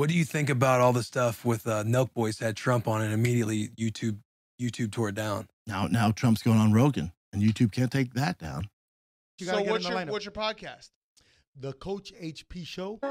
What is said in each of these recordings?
What do you think about all the stuff with uh, Nelk Boys had Trump on and immediately YouTube YouTube tore it down? Now, now Trump's going on Rogan, and YouTube can't take that down. You so what's your lineup. what's your podcast? The Coach HP Show. I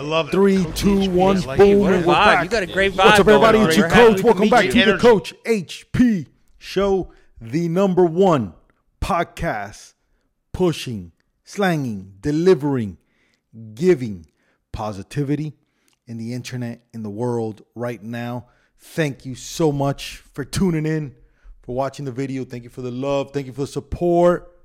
love it. Three, Coach two, HP, one, like boom. it. And we're back. You got a great vibe. What's up, everybody? It's your coach. Welcome back you. to the Coach HP Show, the number one podcast pushing, slanging, delivering, giving positivity in the internet, in the world right now. Thank you so much for tuning in, for watching the video. Thank you for the love. Thank you for the support.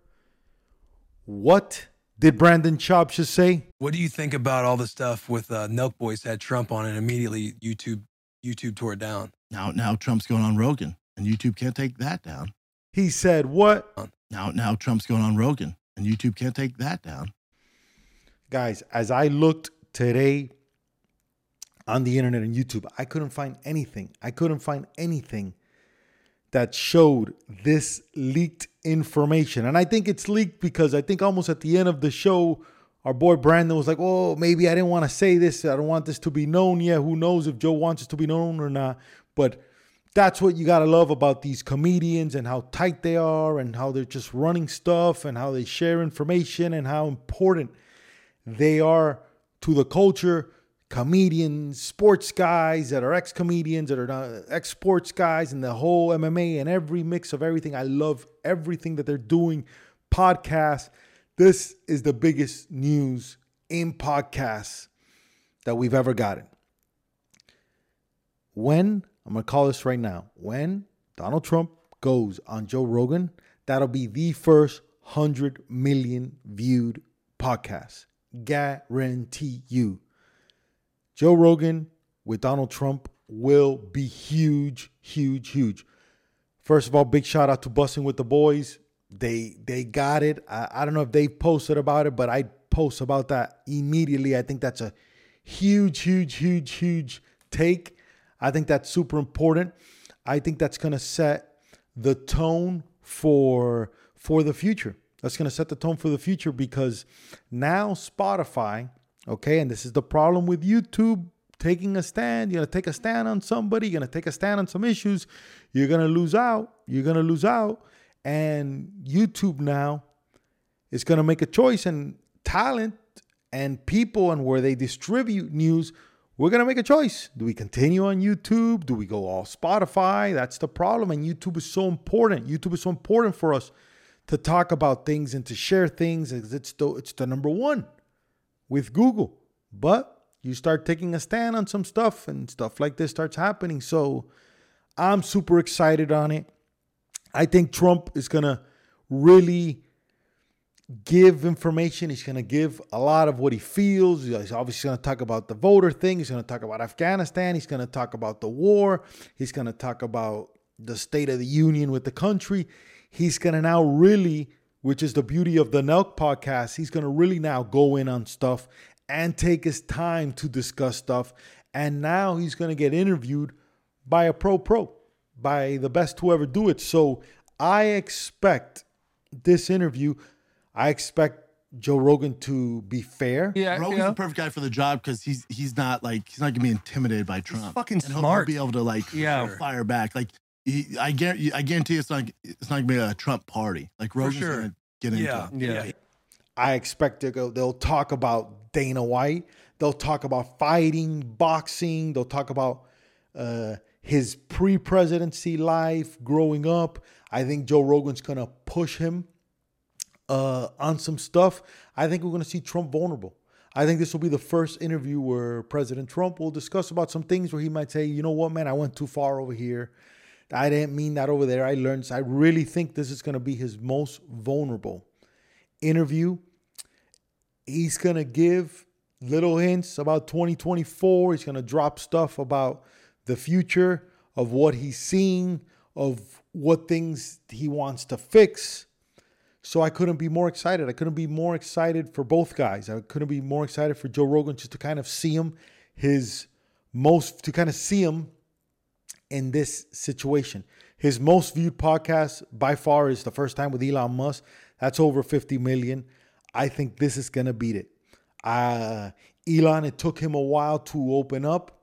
What did Brendan Schaub just say? What do you think about all the stuff with uh, Nelk Boys had Trump on and immediately YouTube YouTube tore it down? Now, now Trump's going on Rogan, and YouTube can't take that down. He said, What? Now, now Trump's going on Rogan, and YouTube can't take that down. Guys, as I looked today on the internet and YouTube, I couldn't find anything. I couldn't find anything that showed this leaked information. And I think it's leaked because I think almost at the end of the show, our boy Brandon was like, Oh, maybe I didn't want to say this. I don't want this to be known yet. Who knows if Joe wants it to be known or not. But that's what you got to love about these comedians and how tight they are and how they're just running stuff and how they share information and how important they are to the culture. Comedians, sports guys that are ex comedians, that are ex sports guys, and the whole MMA and every mix of everything. I love everything that they're doing. Podcasts. This is the biggest news in podcasts that we've ever gotten. When, I'm going to call this right now, when Donald Trump goes on Joe Rogan, that'll be the first 100 million viewed podcast. Guarantee you. Joe Rogan with Donald Trump will be huge, huge, huge. First of all, big shout out to Bussin' with the Boys. They they got it. I, I don't know if they posted about it, but I post about that immediately. I think that's a huge, huge, huge, huge take. I think that's super important. I think that's gonna set the tone for for the future. That's gonna set the tone for the future because now Spotify, okay, and this is the problem with YouTube taking a stand. You're gonna take a stand on somebody, you're gonna take a stand on some issues, you're gonna lose out. You're gonna lose out. And YouTube now is gonna make a choice and talent and people and where they distribute news, we're gonna make a choice. Do we continue on YouTube? Do we go all Spotify? That's the problem. And YouTube is so important. YouTube is so important for us to talk about things and to share things. It's the it's the number one with Google. But you start taking a stand on some stuff and stuff like this starts happening. So I'm super excited on it. I think Trump is gonna really give information. He's going to give a lot of what he feels. He's obviously going to talk about the voter thing. He's going to talk about Afghanistan. He's going to talk about the war. He's going to talk about the state of the union with the country. He's going to now really, which is the beauty of the Nelk podcast, he's going to really now go in on stuff and take his time to discuss stuff. And now he's going to get interviewed by a pro pro, by the best to ever do it. So I expect this interview I expect Joe Rogan to be fair. Yeah, Rogan's yeah. the perfect guy for the job because he's he's not like he's not gonna be intimidated by Trump. fucking and he'll- smart. He'll be able to like Yeah. fire back. Like he, I guarantee I guarantee it's not it's not gonna be a Trump party. Like Rogan's sure. gonna get into Yeah, it. Yeah. I expect to go. They'll talk about Dana White. They'll talk about fighting, boxing. They'll talk about uh, his pre-presidency life, growing up. I think Joe Rogan's gonna push him uh, on some stuff. I think we're gonna see Trump vulnerable. I think this will be the first interview where President Trump will discuss about some things where he might say, you know what, man, I went too far over here. I didn't mean that over there. I learned. I really think this is going to be his most vulnerable interview. He's going to give little hints about 2024. He's going to drop stuff about the future of what he's seeing, of what things he wants to fix. So I couldn't be more excited. I couldn't be more excited for both guys. I couldn't be more excited for Joe Rogan just to kind of see him, his most, to kind of see him in this situation. His most viewed podcast by far is the first time with Elon Musk. That's over 50 million. I think this is going to beat it. Uh, Elon, it took him a while to open up.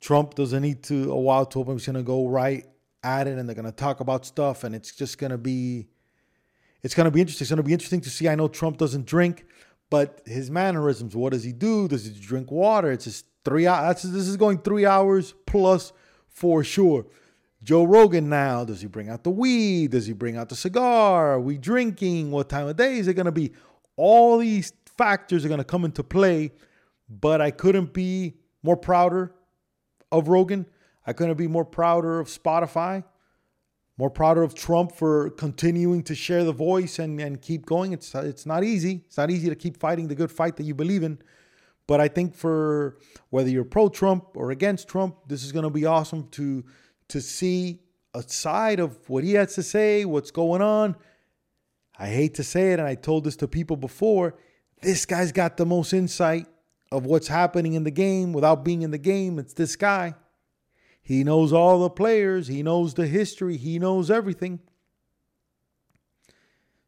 Trump doesn't need to a while to open. He's going to go right at it and they're going to talk about stuff and it's just going to be it's going to be interesting. It's going to be interesting to see. I know Trump doesn't drink, but his mannerisms. What does he do? Does he drink water? It's just three hours. This is going three hours plus for sure. Joe Rogan now, does he bring out the weed? Does he bring out the cigar? Are we drinking? What time of day is it going to be? All these factors are going to come into play, but I couldn't be more prouder of Rogan. I couldn't be more prouder of Spotify more prouder of Trump for continuing to share the voice and, and keep going. It's it's not easy. It's not easy to keep fighting the good fight that you believe in. But I think for whether you're pro Trump or against Trump, this is going to be awesome to to see a side of what he has to say, what's going on. I hate to say it, and I told this to people before. This guy's got the most insight of what's happening in the game without being in the game. It's this guy. He knows all the players, he knows the history, he knows everything.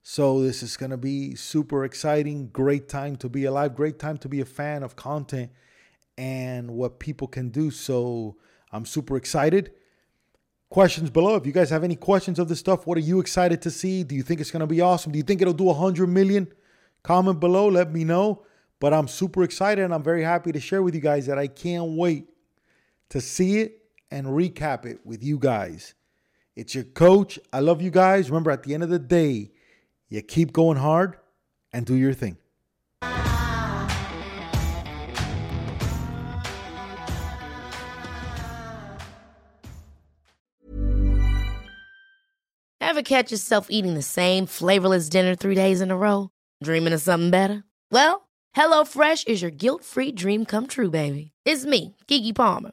So this is going to be super exciting, great time to be alive, great time to be a fan of content and what people can do. So I'm super excited. Questions below. If you guys have any questions of this stuff, what are you excited to see? Do you think it's going to be awesome? Do you think it'll do 100 million? Comment below, let me know. But I'm super excited and I'm very happy to share with you guys that I can't wait to see it and recap it with you guys. It's your coach. I love you guys. Remember, at the end of the day, you keep going hard and do your thing. Ever catch yourself eating the same flavorless dinner three days in a row? Dreaming of something better? Well, HelloFresh is your guilt free dream come true, baby. It's me, Keke Palmer.